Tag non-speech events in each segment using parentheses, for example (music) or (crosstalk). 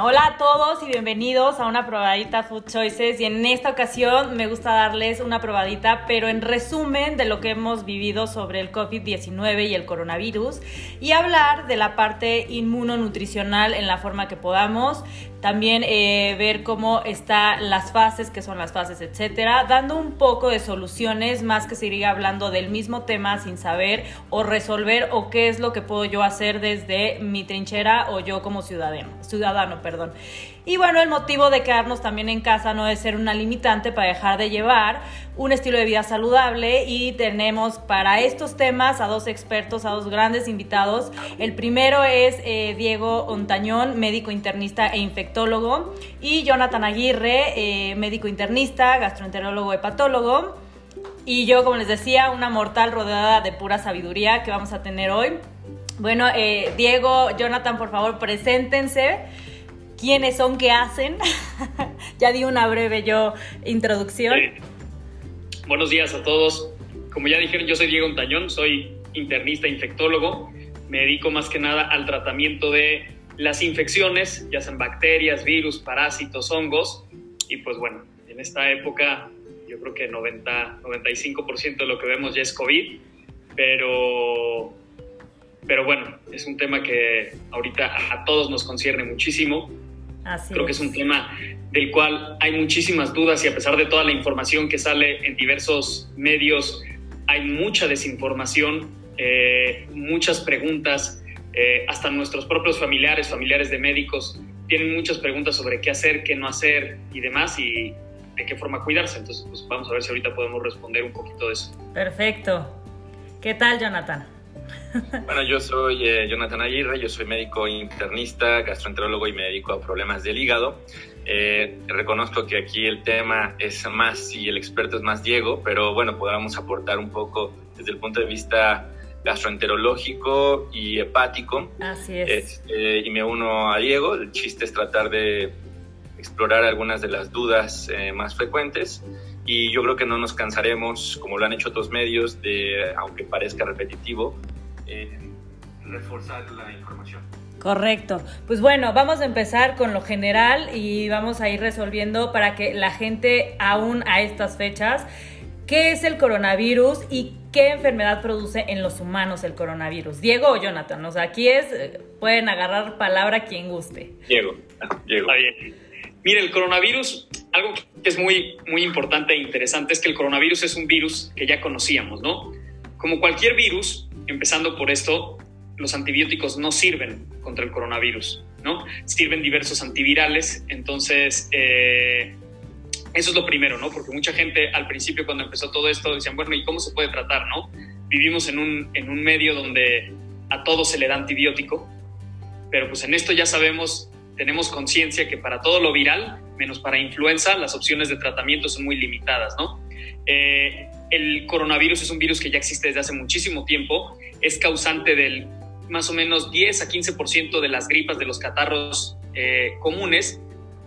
Hola a todos y bienvenidos a una probadita Food Choices. Y en esta ocasión me gusta darles una probadita, pero en resumen de lo que hemos vivido sobre el COVID-19 y el coronavirus y hablar de la parte inmunonutricional en la forma que podamos, también eh, ver cómo están las fases, qué son las fases, etcétera, dando un poco de soluciones más que seguir hablando del mismo tema sin saber o resolver o qué es lo que puedo yo hacer desde mi trinchera o yo como ciudadano, ciudadano, perdón. Y bueno, el motivo de quedarnos también en casa no debe ser una limitante para dejar de llevar un estilo de vida saludable y tenemos para estos temas a dos expertos, a dos grandes invitados. El primero es eh, Diego Ontañón, médico internista e infectólogo, y Jonathan Aguirre, eh, médico internista, gastroenterólogo, hepatólogo. Y yo, como les decía, una mortal rodeada de pura sabiduría que vamos a tener hoy. Bueno, eh, Diego, Jonathan, por favor, preséntense quiénes son, qué hacen. (laughs) ya di una breve yo introducción. Buenos días a todos. Como ya dijeron, yo soy Diego Ontañón, soy internista infectólogo. Me dedico más que nada al tratamiento de las infecciones, ya sean bacterias, virus, parásitos, hongos. Y pues bueno, en esta época yo creo que 90, 95% de lo que vemos ya es COVID, pero, pero bueno, es un tema que ahorita a todos nos concierne muchísimo Creo que es un tema del cual hay muchísimas dudas y a pesar de toda la información que sale en diversos medios, hay mucha desinformación, eh, muchas preguntas, eh, hasta nuestros propios familiares, familiares de médicos, tienen muchas preguntas sobre qué hacer, qué no hacer y demás y de qué forma cuidarse. Entonces, pues vamos a ver si ahorita podemos responder un poquito de eso. Perfecto. ¿Qué tal, Jonathan? Bueno, yo soy eh, Jonathan Aguirre, yo soy médico internista, gastroenterólogo y me dedico a problemas del hígado. Eh, reconozco que aquí el tema es más y el experto es más Diego, pero bueno, podamos aportar un poco desde el punto de vista gastroenterológico y hepático. Así es. Eh, y me uno a Diego. El chiste es tratar de explorar algunas de las dudas más frecuentes y yo creo que no nos cansaremos, como lo han hecho otros medios, de, aunque parezca repetitivo, reforzar la información. Correcto. Pues bueno, vamos a empezar con lo general y vamos a ir resolviendo para que la gente aún a estas fechas, ¿qué es el coronavirus y qué enfermedad produce en los humanos el coronavirus? Diego o Jonathan, o sea, aquí es, pueden agarrar palabra quien guste. Diego, Diego. Está bien. Mire, el coronavirus, algo que es muy, muy importante e interesante es que el coronavirus es un virus que ya conocíamos, ¿no? Como cualquier virus, empezando por esto, los antibióticos no sirven contra el coronavirus, ¿no? Sirven diversos antivirales, entonces eh, eso es lo primero, ¿no? Porque mucha gente al principio cuando empezó todo esto decían, bueno, ¿y cómo se puede tratar, no? Vivimos en un, en un medio donde a todo se le da antibiótico, pero pues en esto ya sabemos, tenemos conciencia que para todo lo viral, menos para influenza, las opciones de tratamiento son muy limitadas, ¿no? Eh, el coronavirus es un virus que ya existe desde hace muchísimo tiempo, es causante del más o menos 10 a 15% de las gripas, de los catarros eh, comunes,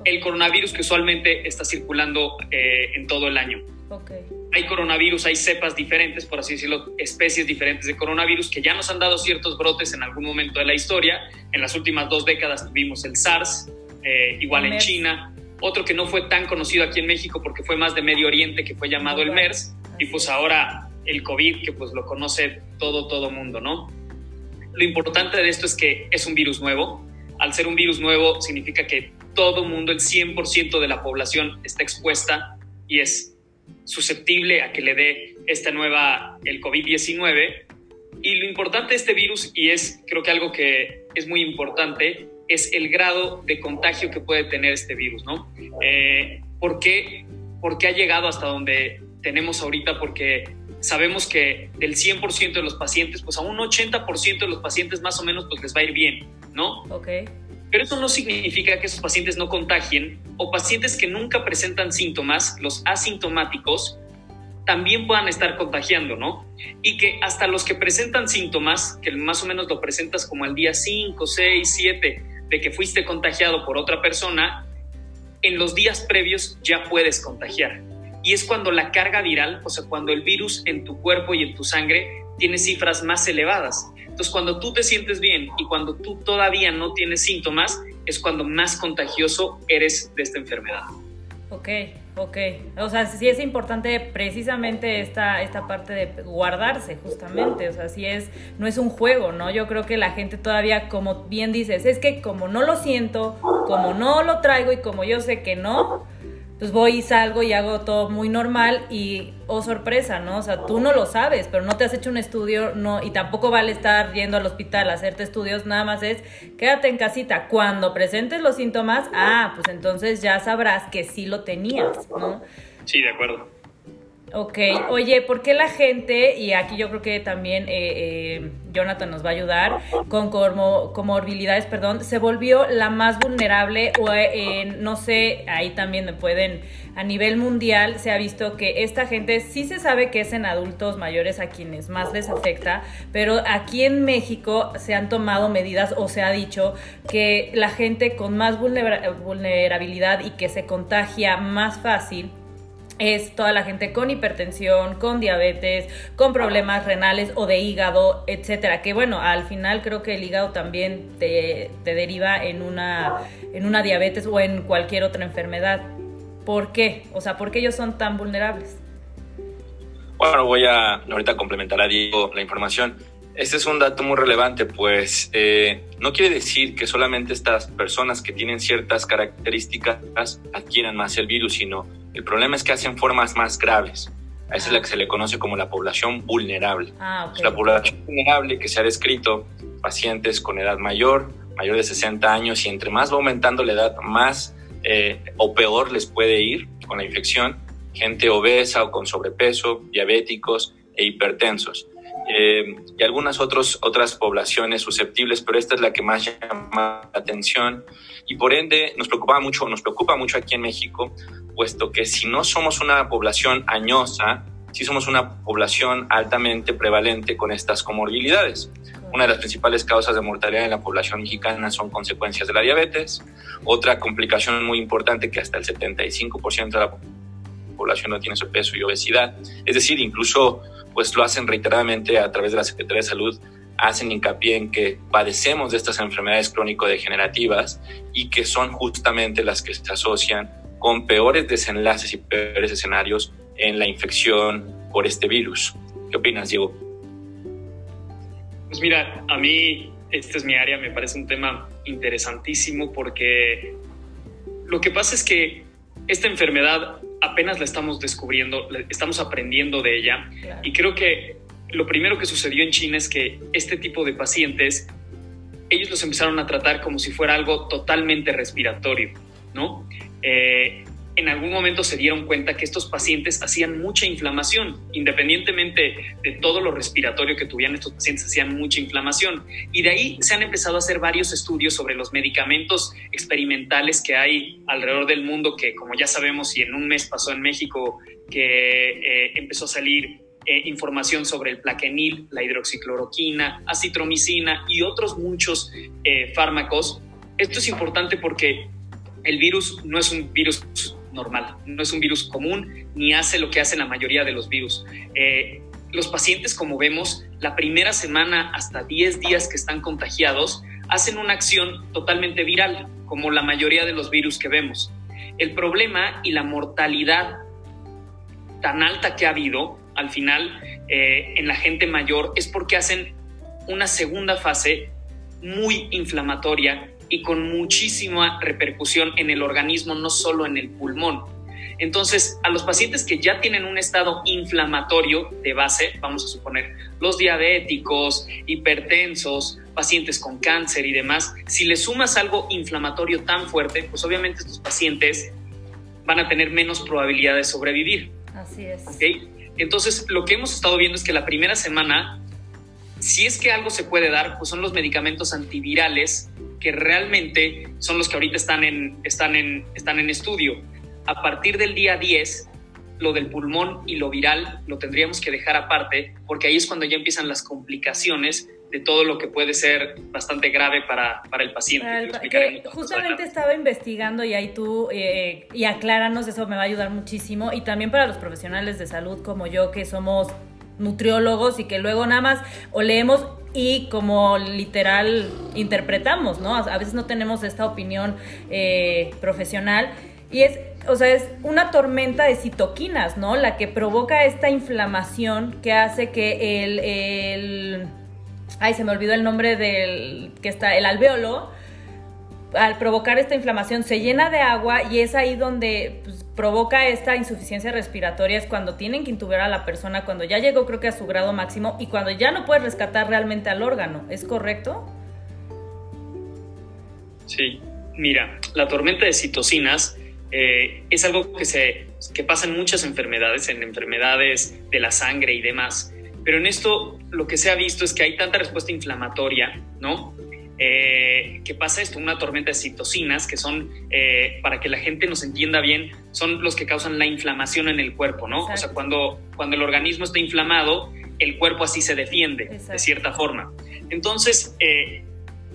el coronavirus que usualmente está circulando eh, en todo el año. Hay coronavirus, hay cepas diferentes, por así decirlo, especies diferentes de coronavirus que ya nos han dado ciertos brotes en algún momento de la historia. En las últimas dos décadas tuvimos el SARS, eh, igual en China. Otro que no fue tan conocido aquí en México porque fue más de Medio Oriente, que fue llamado el MERS. Y pues ahora el COVID, que pues lo conoce todo, todo mundo, ¿no? Lo importante de esto es que es un virus nuevo. Al ser un virus nuevo significa que todo mundo, el 100% de la población está expuesta y es susceptible a que le dé esta nueva, el COVID-19. Y lo importante de este virus, y es creo que algo que es muy importante, es el grado de contagio que puede tener este virus, ¿no? Eh, ¿por, qué, ¿Por qué ha llegado hasta donde tenemos ahorita? Porque sabemos que del 100% de los pacientes, pues a un 80% de los pacientes más o menos pues les va a ir bien, ¿no? Ok. Pero eso no significa que esos pacientes no contagien o pacientes que nunca presentan síntomas, los asintomáticos, también puedan estar contagiando, ¿no? Y que hasta los que presentan síntomas, que más o menos lo presentas como al día 5, 6, 7 de que fuiste contagiado por otra persona, en los días previos ya puedes contagiar y es cuando la carga viral, o sea, cuando el virus en tu cuerpo y en tu sangre tiene cifras más elevadas. Entonces, cuando tú te sientes bien y cuando tú todavía no tienes síntomas, es cuando más contagioso eres de esta enfermedad. Ok, ok. O sea, sí es importante precisamente esta, esta parte de guardarse, justamente. O sea, sí es, no es un juego, ¿no? Yo creo que la gente todavía, como bien dices, es que como no lo siento, como no lo traigo y como yo sé que no, pues voy y salgo y hago todo muy normal y, oh sorpresa, ¿no? O sea, tú no lo sabes, pero no te has hecho un estudio, no, y tampoco vale estar yendo al hospital a hacerte estudios, nada más es quédate en casita. Cuando presentes los síntomas, ah, pues entonces ya sabrás que sí lo tenías, ¿no? Sí, de acuerdo. Ok, oye, ¿por qué la gente, y aquí yo creo que también eh, eh, Jonathan nos va a ayudar, con comorbilidades, perdón, se volvió la más vulnerable o no sé, ahí también me pueden, a nivel mundial se ha visto que esta gente sí se sabe que es en adultos mayores a quienes más les afecta, pero aquí en México se han tomado medidas o se ha dicho que la gente con más vulnerabilidad y que se contagia más fácil, es toda la gente con hipertensión, con diabetes, con problemas renales o de hígado, etcétera. Que bueno, al final creo que el hígado también te, deriva en una, en una diabetes o en cualquier otra enfermedad. ¿Por qué? O sea, ¿por qué ellos son tan vulnerables? Bueno, voy a ahorita complementar a Diego la información. Este es un dato muy relevante, pues eh, no quiere decir que solamente estas personas que tienen ciertas características adquieran más el virus, sino el problema es que hacen formas más graves. A esa es la que se le conoce como la población vulnerable. Ah, La población vulnerable que se ha descrito, pacientes con edad mayor, mayor de 60 años, y entre más va aumentando la edad, más eh, o peor les puede ir con la infección, gente obesa o con sobrepeso, diabéticos e hipertensos. Eh, y algunas otros, otras poblaciones susceptibles, pero esta es la que más llama la atención y por ende nos preocupa mucho, nos preocupa mucho aquí en México, puesto que si no somos una población añosa, sí somos una población altamente prevalente con estas comorbilidades. Una de las principales causas de mortalidad en la población mexicana son consecuencias de la diabetes. Otra complicación muy importante que hasta el 75% de la población no tiene sobrepeso y obesidad. Es decir, incluso pues lo hacen reiteradamente a través de la Secretaría de Salud, hacen hincapié en que padecemos de estas enfermedades crónico-degenerativas y que son justamente las que se asocian con peores desenlaces y peores escenarios en la infección por este virus. ¿Qué opinas, Diego? Pues mira, a mí esta es mi área, me parece un tema interesantísimo porque lo que pasa es que esta enfermedad apenas la estamos descubriendo, estamos aprendiendo de ella y creo que lo primero que sucedió en China es que este tipo de pacientes, ellos los empezaron a tratar como si fuera algo totalmente respiratorio, ¿no? Eh, en algún momento se dieron cuenta que estos pacientes hacían mucha inflamación, independientemente de todo lo respiratorio que tuvieran estos pacientes, hacían mucha inflamación. Y de ahí se han empezado a hacer varios estudios sobre los medicamentos experimentales que hay alrededor del mundo, que como ya sabemos, y en un mes pasó en México que eh, empezó a salir eh, información sobre el plaquenil, la hidroxicloroquina, acitromicina y otros muchos eh, fármacos. Esto es importante porque el virus no es un virus normal, no es un virus común ni hace lo que hace la mayoría de los virus. Eh, los pacientes, como vemos, la primera semana hasta 10 días que están contagiados, hacen una acción totalmente viral, como la mayoría de los virus que vemos. El problema y la mortalidad tan alta que ha habido al final eh, en la gente mayor es porque hacen una segunda fase muy inflamatoria y con muchísima repercusión en el organismo, no solo en el pulmón. Entonces, a los pacientes que ya tienen un estado inflamatorio de base, vamos a suponer los diabéticos, hipertensos, pacientes con cáncer y demás, si le sumas algo inflamatorio tan fuerte, pues obviamente estos pacientes van a tener menos probabilidad de sobrevivir. Así es. Entonces, lo que hemos estado viendo es que la primera semana, si es que algo se puede dar, pues son los medicamentos antivirales que realmente son los que ahorita están en, están en, están en estudio. A partir del día 10, lo del pulmón y lo viral lo tendríamos que dejar aparte, porque ahí es cuando ya empiezan las complicaciones de todo lo que puede ser bastante grave para, para el paciente. justamente estaba investigando y ahí tú, eh, y acláranos, eso me va a ayudar muchísimo, y también para los profesionales de salud como yo, que somos nutriólogos y que luego nada más o leemos y como literal interpretamos, ¿no? A veces no tenemos esta opinión eh, profesional y es, o sea, es una tormenta de citoquinas, ¿no? La que provoca esta inflamación que hace que el, el ay, se me olvidó el nombre del que está, el alveolo, al provocar esta inflamación se llena de agua y es ahí donde pues, provoca esta insuficiencia respiratoria, es cuando tienen que intubar a la persona, cuando ya llegó creo que a su grado máximo y cuando ya no puedes rescatar realmente al órgano, ¿es correcto? Sí, mira, la tormenta de citocinas eh, es algo que, se, que pasa en muchas enfermedades, en enfermedades de la sangre y demás, pero en esto lo que se ha visto es que hay tanta respuesta inflamatoria, ¿no? Eh, que pasa esto, una tormenta de citocinas, que son, eh, para que la gente nos entienda bien, son los que causan la inflamación en el cuerpo, ¿no? O sea, cuando, cuando el organismo está inflamado, el cuerpo así se defiende, de cierta forma. Entonces, eh,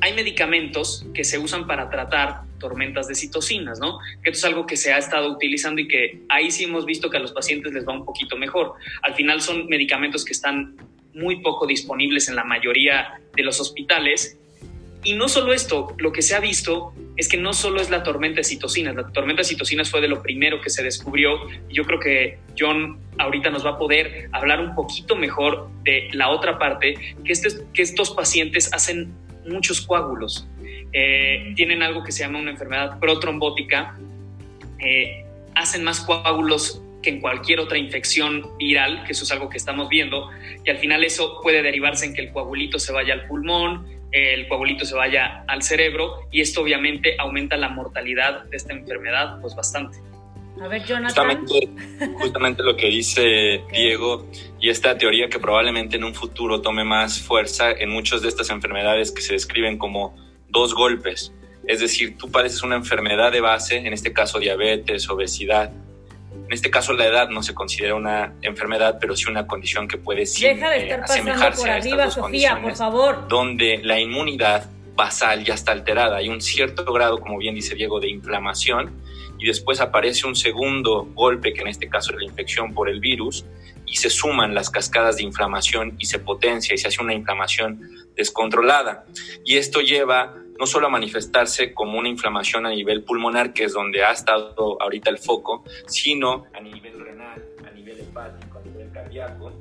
hay medicamentos que se usan para tratar tormentas de citocinas, ¿no? Que esto es algo que se ha estado utilizando y que ahí sí hemos visto que a los pacientes les va un poquito mejor. Al final son medicamentos que están muy poco disponibles en la mayoría de los hospitales y no solo esto, lo que se ha visto es que no solo es la tormenta de citocinas, la tormenta de citocinas fue de lo primero que se descubrió. Y yo creo que John ahorita nos va a poder hablar un poquito mejor de la otra parte, que, este, que estos pacientes hacen muchos coágulos, eh, tienen algo que se llama una enfermedad protrombótica, eh, hacen más coágulos que en cualquier otra infección viral, que eso es algo que estamos viendo, y al final eso puede derivarse en que el coagulito se vaya al pulmón, el coagulito se vaya al cerebro y esto obviamente aumenta la mortalidad de esta enfermedad pues bastante. A ver, Jonathan. Justamente, lo que dice Diego y esta teoría que probablemente en un futuro tome más fuerza en muchas de estas enfermedades que se describen como dos golpes. Es decir, tú padeces una enfermedad de base, en este caso diabetes, obesidad, en este caso, la edad no se considera una enfermedad, pero sí una condición que puede sí, Deja de estar pasando por arriba, Sofía, por favor. Donde la inmunidad basal ya está alterada. Hay un cierto grado, como bien dice Diego, de inflamación y después aparece un segundo golpe, que en este caso es la infección por el virus, y se suman las cascadas de inflamación y se potencia y se hace una inflamación descontrolada. Y esto lleva no solo a manifestarse como una inflamación a nivel pulmonar, que es donde ha estado ahorita el foco, sino a nivel renal, a nivel hepático, a nivel cardíaco,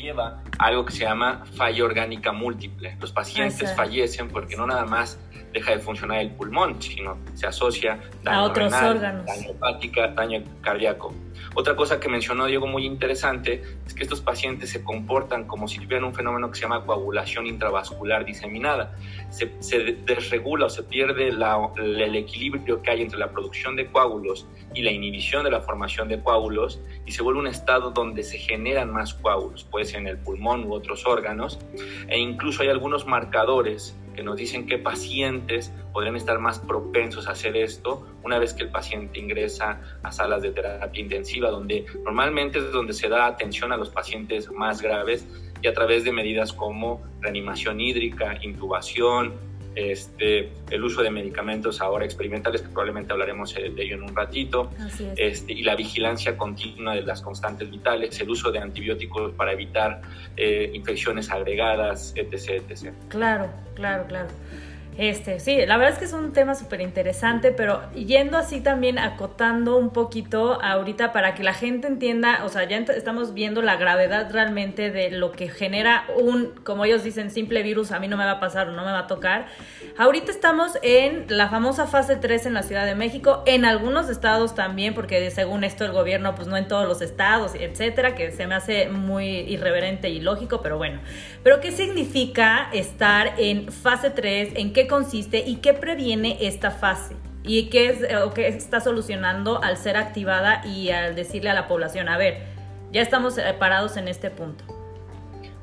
lleva a algo que se llama falla orgánica múltiple. Los pacientes fallecen porque no nada más deja de funcionar el pulmón, sino se asocia daño a otros órganos. daño hepática, daño cardíaco. Otra cosa que mencionó Diego muy interesante es que estos pacientes se comportan como si tuvieran un fenómeno que se llama coagulación intravascular diseminada. Se, se desregula o se pierde el equilibrio que hay entre la producción de coágulos y la inhibición de la formación de coágulos y se vuelve un estado donde se generan más coágulos, puede en el pulmón u otros órganos, e incluso hay algunos marcadores que nos dicen qué pacientes podrían estar más propensos a hacer esto una vez que el paciente ingresa a salas de terapia intensiva, donde normalmente es donde se da atención a los pacientes más graves y a través de medidas como reanimación hídrica, intubación, este, el uso de medicamentos ahora experimentales, que probablemente hablaremos de ello en un ratito, este, y la vigilancia continua de las constantes vitales, el uso de antibióticos para evitar eh, infecciones agregadas, etc, etc. Claro, claro, claro. Este, sí, la verdad es que es un tema súper interesante, pero yendo así también acotando un poquito ahorita para que la gente entienda, o sea, ya estamos viendo la gravedad realmente de lo que genera un, como ellos dicen, simple virus, a mí no me va a pasar o no me va a tocar. Ahorita estamos en la famosa fase 3 en la Ciudad de México, en algunos estados también, porque según esto el gobierno, pues no en todos los estados, etcétera, que se me hace muy irreverente y lógico, pero bueno. Pero ¿qué significa estar en fase 3? ¿En qué consiste y qué previene esta fase? ¿Y qué, es, o qué está solucionando al ser activada y al decirle a la población, a ver, ya estamos eh, parados en este punto?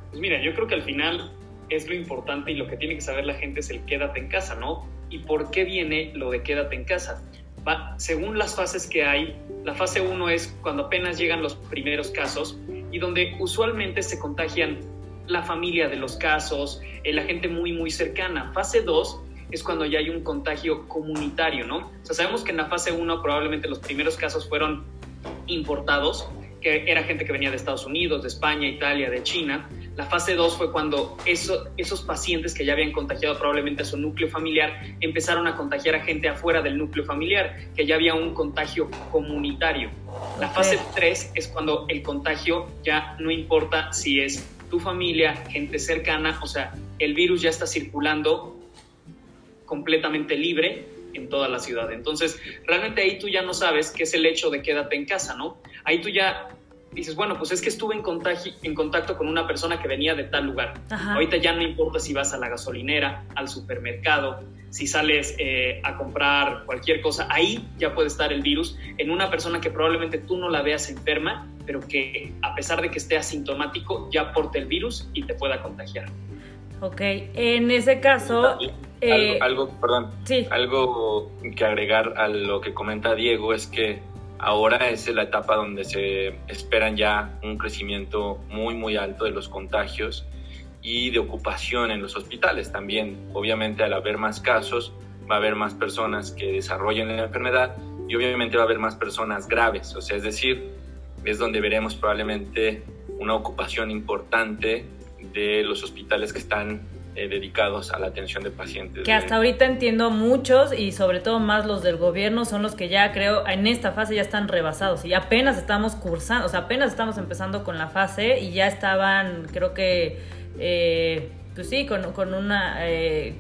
Pues mira, yo creo que al final es lo importante y lo que tiene que saber la gente es el quédate en casa, ¿no? ¿Y por qué viene lo de quédate en casa? Va, según las fases que hay, la fase 1 es cuando apenas llegan los primeros casos y donde usualmente se contagian la familia de los casos, eh, la gente muy, muy cercana. Fase 2 es cuando ya hay un contagio comunitario, ¿no? O sea, sabemos que en la fase 1 probablemente los primeros casos fueron importados, que era gente que venía de Estados Unidos, de España, Italia, de China. La fase 2 fue cuando eso, esos pacientes que ya habían contagiado probablemente a su núcleo familiar empezaron a contagiar a gente afuera del núcleo familiar, que ya había un contagio comunitario. La fase 3 es cuando el contagio ya no importa si es tu familia, gente cercana, o sea, el virus ya está circulando completamente libre en toda la ciudad. Entonces, realmente ahí tú ya no sabes qué es el hecho de quédate en casa, ¿no? Ahí tú ya dices, bueno, pues es que estuve en, en contacto con una persona que venía de tal lugar. Ahorita ya no importa si vas a la gasolinera, al supermercado, si sales eh, a comprar cualquier cosa, ahí ya puede estar el virus en una persona que probablemente tú no la veas enferma, pero que a pesar de que esté asintomático, ya porte el virus y te pueda contagiar. Ok, en ese caso... Eh, algo, perdón, algo que agregar a lo que comenta Diego es que ahora es la etapa donde se esperan ya un crecimiento muy, muy alto de los contagios y de ocupación en los hospitales también. Obviamente al haber más casos va a haber más personas que desarrollen la enfermedad y obviamente va a haber más personas graves. O sea, es decir, es donde veremos probablemente una ocupación importante de los hospitales que están eh, dedicados a la atención de pacientes. Que hasta ahorita entiendo muchos y sobre todo más los del gobierno son los que ya creo en esta fase ya están rebasados y apenas estamos cursando, o sea, apenas estamos empezando con la fase y ya estaban, creo que, eh, pues sí, con, con una... Eh,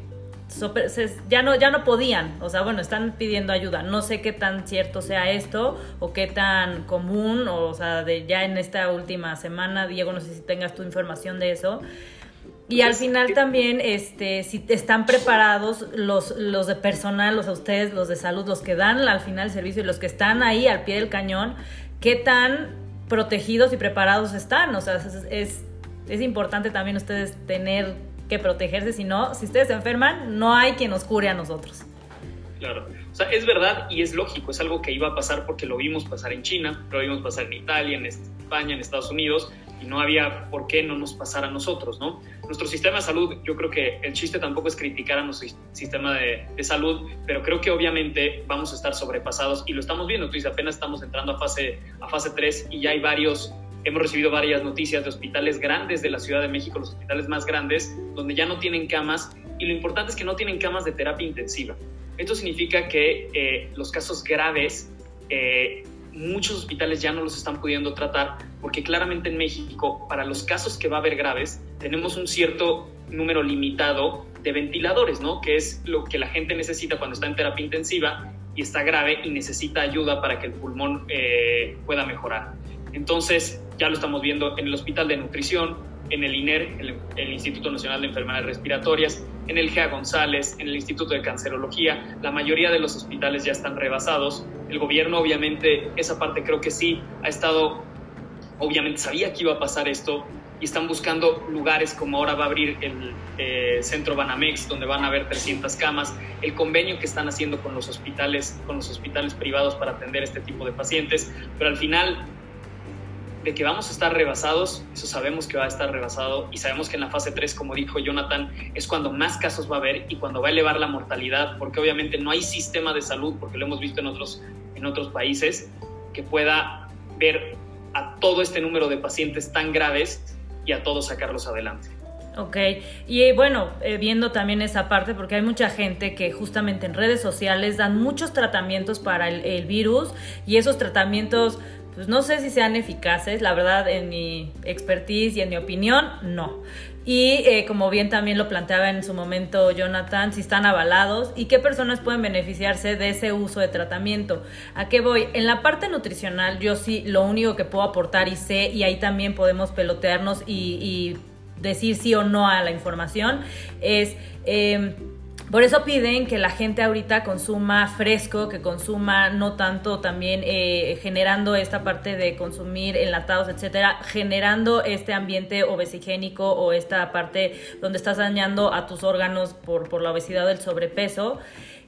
ya no ya no podían, o sea, bueno, están pidiendo ayuda. No sé qué tan cierto sea esto o qué tan común, o, sea, de ya en esta última semana, Diego, no sé si tengas tu información de eso, y al final también, este, si están preparados los, los de personal, los a ustedes, los de salud, los que dan al final el servicio y los que están ahí al pie del cañón, qué tan protegidos y preparados están. O sea, es, es, importante también ustedes tener que protegerse, si no, si ustedes se enferman, no hay quien nos cure a nosotros. Claro, o sea, es verdad y es lógico, es algo que iba a pasar porque lo vimos pasar en China, lo vimos pasar en Italia, en España, en Estados Unidos, y no había por qué no nos pasara a nosotros, ¿no? Nuestro sistema de salud, yo creo que el chiste tampoco es criticar a nuestro sistema de, salud, pero creo que obviamente vamos a estar sobrepasados y lo estamos viendo, tú dices, apenas estamos entrando a fase, a fase 3 y ya hay varios, hemos recibido varias noticias de hospitales grandes de la Ciudad de México, los hospitales más grandes, donde ya no tienen camas y lo importante es que no tienen camas de terapia intensiva. Esto significa que eh, los casos graves eh, muchos hospitales ya no los están pudiendo tratar porque claramente en México, para los casos que va a haber graves, tenemos un cierto número limitado de ventiladores, ¿no? Que es lo que la gente necesita cuando está en terapia intensiva y está grave y necesita ayuda para que el pulmón eh, pueda mejorar. Entonces, ya lo estamos viendo en el Hospital de Nutrición, en el INER, el, el, Instituto Nacional de Enfermedades Respiratorias, en el GEA González, en el Instituto de Cancerología. La mayoría de los hospitales ya están rebasados. El gobierno, obviamente, esa parte creo que sí ha estado, obviamente sabía que iba a pasar esto y están buscando lugares como ahora va a abrir el eh, centro Banamex, donde van a haber 300 camas, el convenio que están haciendo con los hospitales, con los hospitales privados para atender este tipo de pacientes, pero al final de que vamos a estar rebasados, eso sabemos que va a estar rebasado y sabemos que en la fase 3, como dijo Jonathan, es cuando más casos va a haber y cuando va a elevar la mortalidad, porque obviamente no hay sistema de salud, porque lo hemos visto en otros, en otros países, que pueda ver a todo este número de pacientes tan graves y a todos sacarlos adelante. Ok, y eh, bueno, eh, viendo también esa parte, porque hay mucha gente que justamente en redes sociales dan muchos tratamientos para el, el virus y esos tratamientos pues no sé si sean eficaces, la verdad en mi expertise y en mi opinión, no. Y eh, como bien también lo planteaba en su momento Jonathan, si están avalados y qué personas pueden beneficiarse de ese uso de tratamiento. ¿A qué voy? En la parte nutricional yo sí lo único que puedo aportar y sé, y ahí también podemos pelotearnos y, decir sí o no a la información, es... Eh, por eso piden que la gente ahorita consuma fresco, que consuma no tanto también eh, generando esta parte de consumir enlatados, etcétera, generando este ambiente obesigénico o esta parte donde estás dañando a tus órganos por, por la obesidad el sobrepeso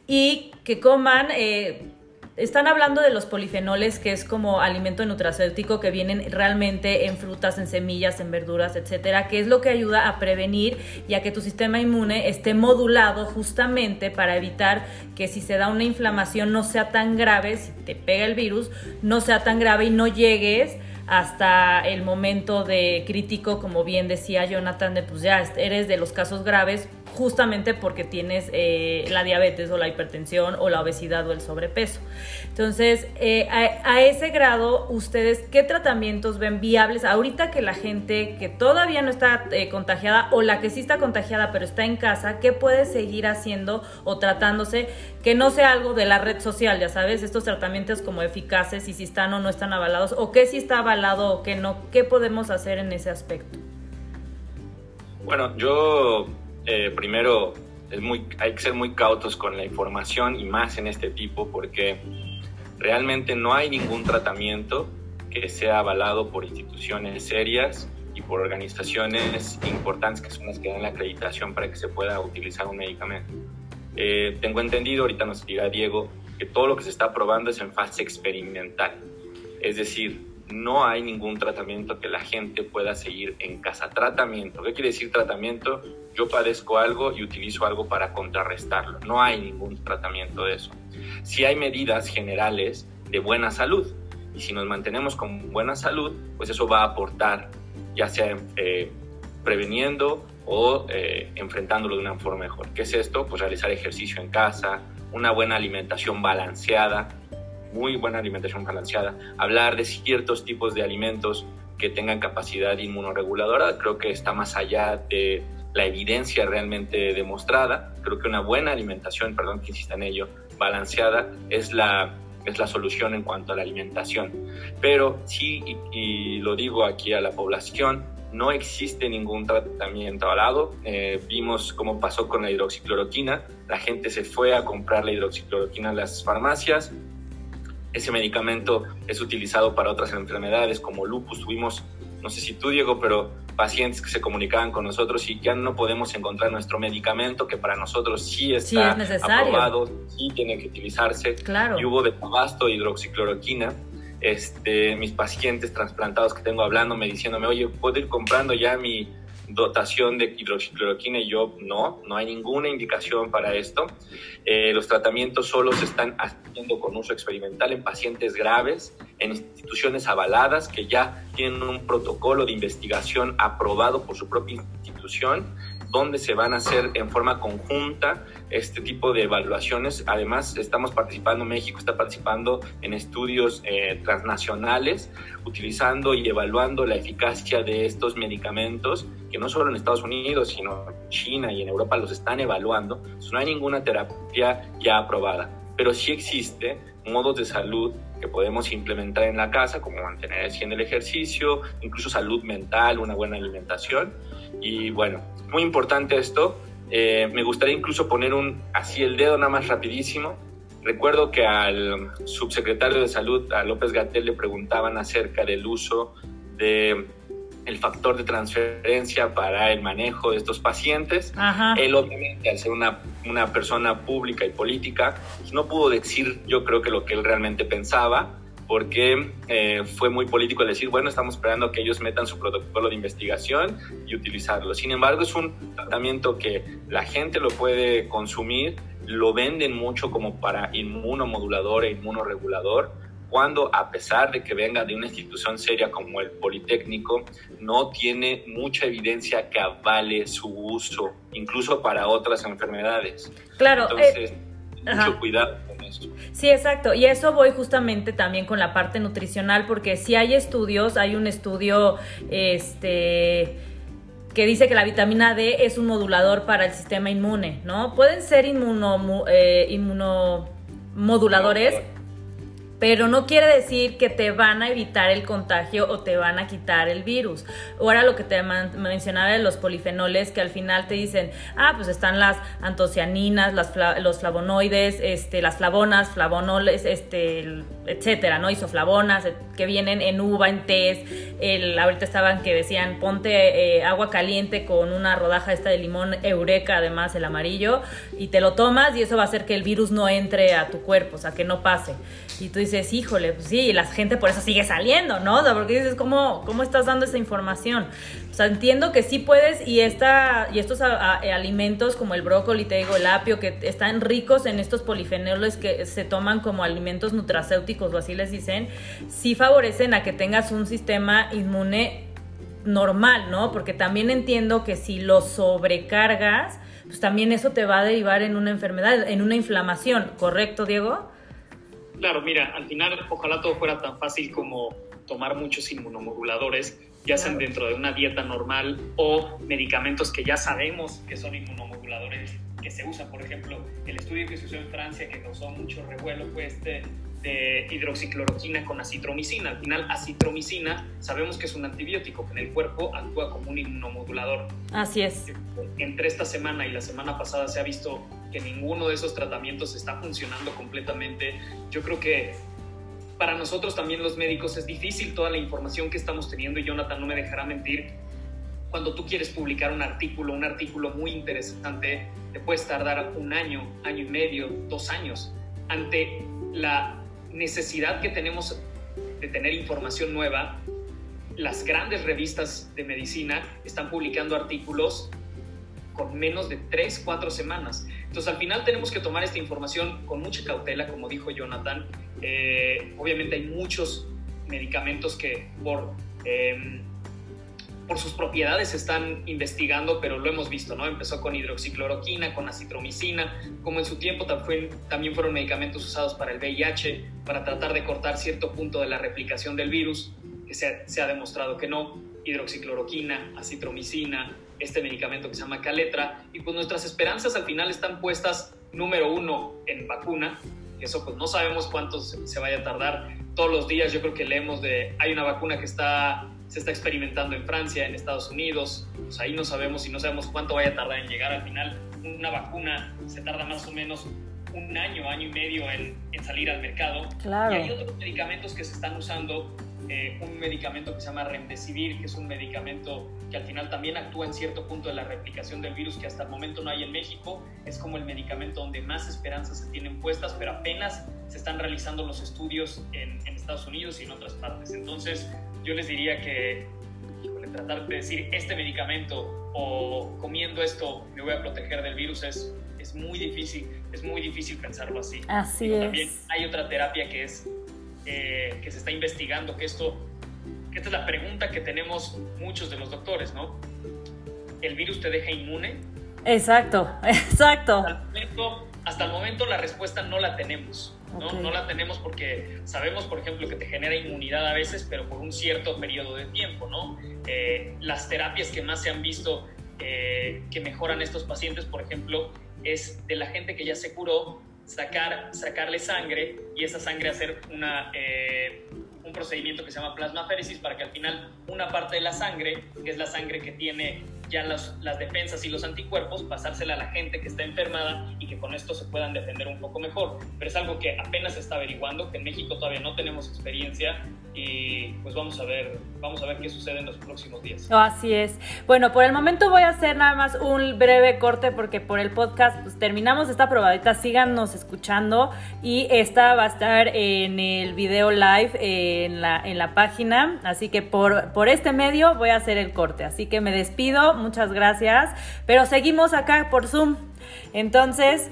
y que coman eh, están hablando de los polifenoles, que es como alimento nutracéutico que vienen realmente en frutas, en semillas, en verduras, etcétera, que es lo que ayuda a prevenir y a que tu sistema inmune esté modulado justamente para evitar que si se da una inflamación no sea tan grave, si te pega el virus, no sea tan grave y no llegues hasta el momento de crítico, como bien decía Jonathan, de pues ya eres de los casos graves, justamente porque tienes eh, la diabetes o la hipertensión o la obesidad o el sobrepeso. Entonces, eh, a, ese grado, ustedes, ¿qué tratamientos ven viables ahorita que la gente que todavía no está eh, contagiada o la que sí está contagiada pero está en casa, qué puede seguir haciendo o tratándose que no sea algo de la red social, ya sabes, estos tratamientos como eficaces y si están o no están avalados o qué si está avalado o qué no, qué podemos hacer en ese aspecto? Bueno, yo eh, primero es muy, hay que ser muy cautos con la información y más en este tipo porque realmente no hay ningún tratamiento que sea avalado por instituciones serias y por organizaciones importantes que son las que dan la acreditación para que se pueda utilizar un medicamento. Eh, tengo entendido, ahorita nos dirá Diego, que todo lo que se está probando es en fase experimental. Es decir, no hay ningún tratamiento que la gente pueda seguir en casa. Tratamiento, ¿qué quiere decir tratamiento? Yo padezco algo y utilizo algo para contrarrestarlo. No hay ningún tratamiento de eso. Si hay medidas generales de buena salud y si nos mantenemos con buena salud, pues eso va a aportar, ya sea eh, preveniendo o eh, enfrentándolo de una forma mejor. ¿Qué es esto? Pues realizar ejercicio en casa, una buena alimentación balanceada, muy buena alimentación balanceada, hablar de ciertos tipos de alimentos que tengan capacidad inmunoreguladora, creo que está más allá de la evidencia realmente demostrada. Creo que una buena alimentación, perdón que insista en ello, balanceada es la, es la solución en cuanto a la alimentación. Pero sí, y, lo digo aquí a la población, no existe ningún tratamiento avalado. Eh, vimos cómo pasó con la hidroxicloroquina. La gente se fue a comprar la hidroxicloroquina en las farmacias, ese medicamento es utilizado para otras enfermedades como lupus. Tuvimos, no sé si tú, Diego, pero pacientes que se comunicaban con nosotros y ya no podemos encontrar nuestro medicamento que para nosotros sí está aprobado, sí tiene que utilizarse. Claro. Y hubo de tabasto hidroxicloroquina. Este, mis pacientes trasplantados que tengo hablándome, diciéndome, oye, ¿puedo ir comprando ya mi dotación de hidroxicloroquina y yo no, no hay ninguna indicación para esto. Eh, los tratamientos solo se están haciendo con uso experimental en pacientes graves, en instituciones avaladas que ya tienen un protocolo de investigación aprobado por su propia institución donde se van a hacer en forma conjunta este tipo de evaluaciones. Además, estamos participando, México está participando en estudios eh, transnacionales, utilizando y evaluando la eficacia de estos medicamentos, que no solo en Estados Unidos, sino en China y en Europa los están evaluando. no hay ninguna terapia ya aprobada, pero sí existe modos de salud que podemos implementar en la casa, como mantener haciendo el ejercicio, incluso salud mental, una buena alimentación. Y bueno, muy importante esto. Eh, me gustaría incluso poner un así el dedo nada más rapidísimo. Recuerdo que al subsecretario de Salud, a López Gatel, le preguntaban acerca del uso de el factor de transferencia para el manejo de estos pacientes. Él obviamente, al ser una, una persona pública y política, pues no pudo decir yo creo que lo que él realmente pensaba, porque eh, fue muy político el decir, bueno, estamos esperando que ellos metan su protocolo de investigación y utilizarlo. Sin embargo, es un tratamiento que la gente lo puede consumir, lo venden mucho como para inmunomodulador e inmunoregulador, cuando a pesar de que venga de una institución seria como el Politécnico, no tiene mucha evidencia que avale su uso, incluso para otras enfermedades. Claro. Entonces, eh, mucho cuidado Sí, exacto. Y eso voy justamente también con la parte nutricional, porque si hay estudios, hay un estudio, este que dice que la vitamina D es un modulador para el sistema inmune, ¿no? Pueden ser inmuno, eh, inmunomoduladores, pero no quiere decir que te van a evitar el contagio o te van a quitar el virus. Ahora lo que te mencionaba de los polifenoles, que al final te dicen, ah, pues están las antocianinas, los flavonoides, este, las flavonas, flavonoles, este, etcétera, ¿no? Isoflavonas, que vienen en uva, en té. El, ahorita estaban que decían, ponte eh, agua caliente con una rodaja esta de limón eureka, además el amarillo, y te lo tomas y eso va a hacer que el virus no entre a tu cuerpo, o sea, que no pase. Y tú dices, dices, híjole, pues sí, la gente por eso sigue saliendo, ¿no? O sea, porque dices, ¿cómo, cómo estás dando esa información? O sea, entiendo que sí puedes y, esta, y estos alimentos como el brócoli, te digo, el apio, que están ricos en estos polifenoles que se toman como alimentos nutracéuticos o así les dicen, sí favorecen a que tengas un sistema inmune normal, ¿no? Porque también entiendo que si lo sobrecargas, pues también eso te va a derivar en una enfermedad, en una inflamación, ¿correcto, Diego? Claro, mira, al final ojalá todo fuera tan fácil como tomar muchos inmunomoduladores, ya sean dentro de una dieta normal o medicamentos que ya sabemos que son inmunomoduladores que se usan. Por ejemplo, el estudio que se usó en Francia que causó mucho revuelo fue este de hidroxicloroquina con acitromicina. Al final, acitromicina sabemos que es un antibiótico que en el cuerpo actúa como un inmunomodulador. Así es. Entre esta semana y la semana pasada se ha visto que ninguno de esos tratamientos está funcionando completamente. Yo creo que para nosotros también los médicos es difícil toda la información que estamos teniendo y Jonathan no me dejará mentir. Cuando tú quieres publicar un artículo, un artículo muy interesante, te puedes tardar un año, año y medio, dos años ante la necesidad que tenemos de tener información nueva, las grandes revistas de medicina están publicando artículos con menos de 3, 4 semanas. Entonces al final tenemos que tomar esta información con mucha cautela, como dijo Jonathan. Eh, obviamente hay muchos medicamentos que por em, por sus propiedades se están investigando, pero lo hemos visto, ¿no? Empezó con hidroxicloroquina, con acitromicina, como en su tiempo también fueron medicamentos usados para el VIH, para tratar de cortar cierto punto de la replicación del virus, que se ha, demostrado que no, hidroxicloroquina, acitromicina, este medicamento que se llama Caletra, y pues nuestras esperanzas al final están puestas, número uno, en vacuna, eso pues no sabemos cuánto se vaya a tardar, todos los días yo creo que leemos de, hay una vacuna que está se está experimentando en Francia, en Estados Unidos, pues ahí no sabemos y no sabemos cuánto vaya a tardar en llegar. Al final, una vacuna se tarda más o menos un año, año y medio en, salir al mercado. Claro. Y hay otros medicamentos que se están usando, eh, un medicamento que se llama Remdesivir, que es un medicamento que al final también actúa en cierto punto de la replicación del virus que hasta el momento no hay en México. Es como el medicamento donde más esperanzas se tienen puestas, pero apenas se están realizando los estudios en, en Estados Unidos y en otras partes. Entonces, yo les diría que tratar de decir este medicamento o comiendo esto me voy a proteger del virus es, es muy difícil, es muy difícil pensarlo así. Así es. También hay otra terapia que es eh, que se está investigando, que esto, que esta es la pregunta que tenemos muchos de los doctores, ¿no? ¿El virus te deja inmune? Exacto, (laughs) exacto. hasta el momento la respuesta no la tenemos. ¿no? no la tenemos porque sabemos, por ejemplo, que te genera inmunidad a veces, pero por un cierto periodo de tiempo, ¿no? Eh, las terapias que más se han visto eh, que mejoran estos pacientes, por ejemplo, es de la gente que ya se curó, sacar, sacarle sangre y esa sangre hacer una, eh, un procedimiento que se llama plasmaféresis para que al final una parte de la sangre, que es la sangre que tiene ya las defensas y los anticuerpos, pasársela a la gente que está enfermada y que con esto se puedan defender un poco mejor. Pero es algo que apenas se está averiguando, que en México todavía no tenemos experiencia y pues vamos a ver, vamos a ver qué sucede en los próximos días. Así es. Bueno, por el momento voy a hacer nada más un breve corte porque por el podcast pues, terminamos esta probadita, síganos escuchando y esta va a estar en el video live en la, en la página, así que por, por este medio voy a hacer el corte, así que me despido muchas gracias. Pero seguimos acá por Zoom. Entonces,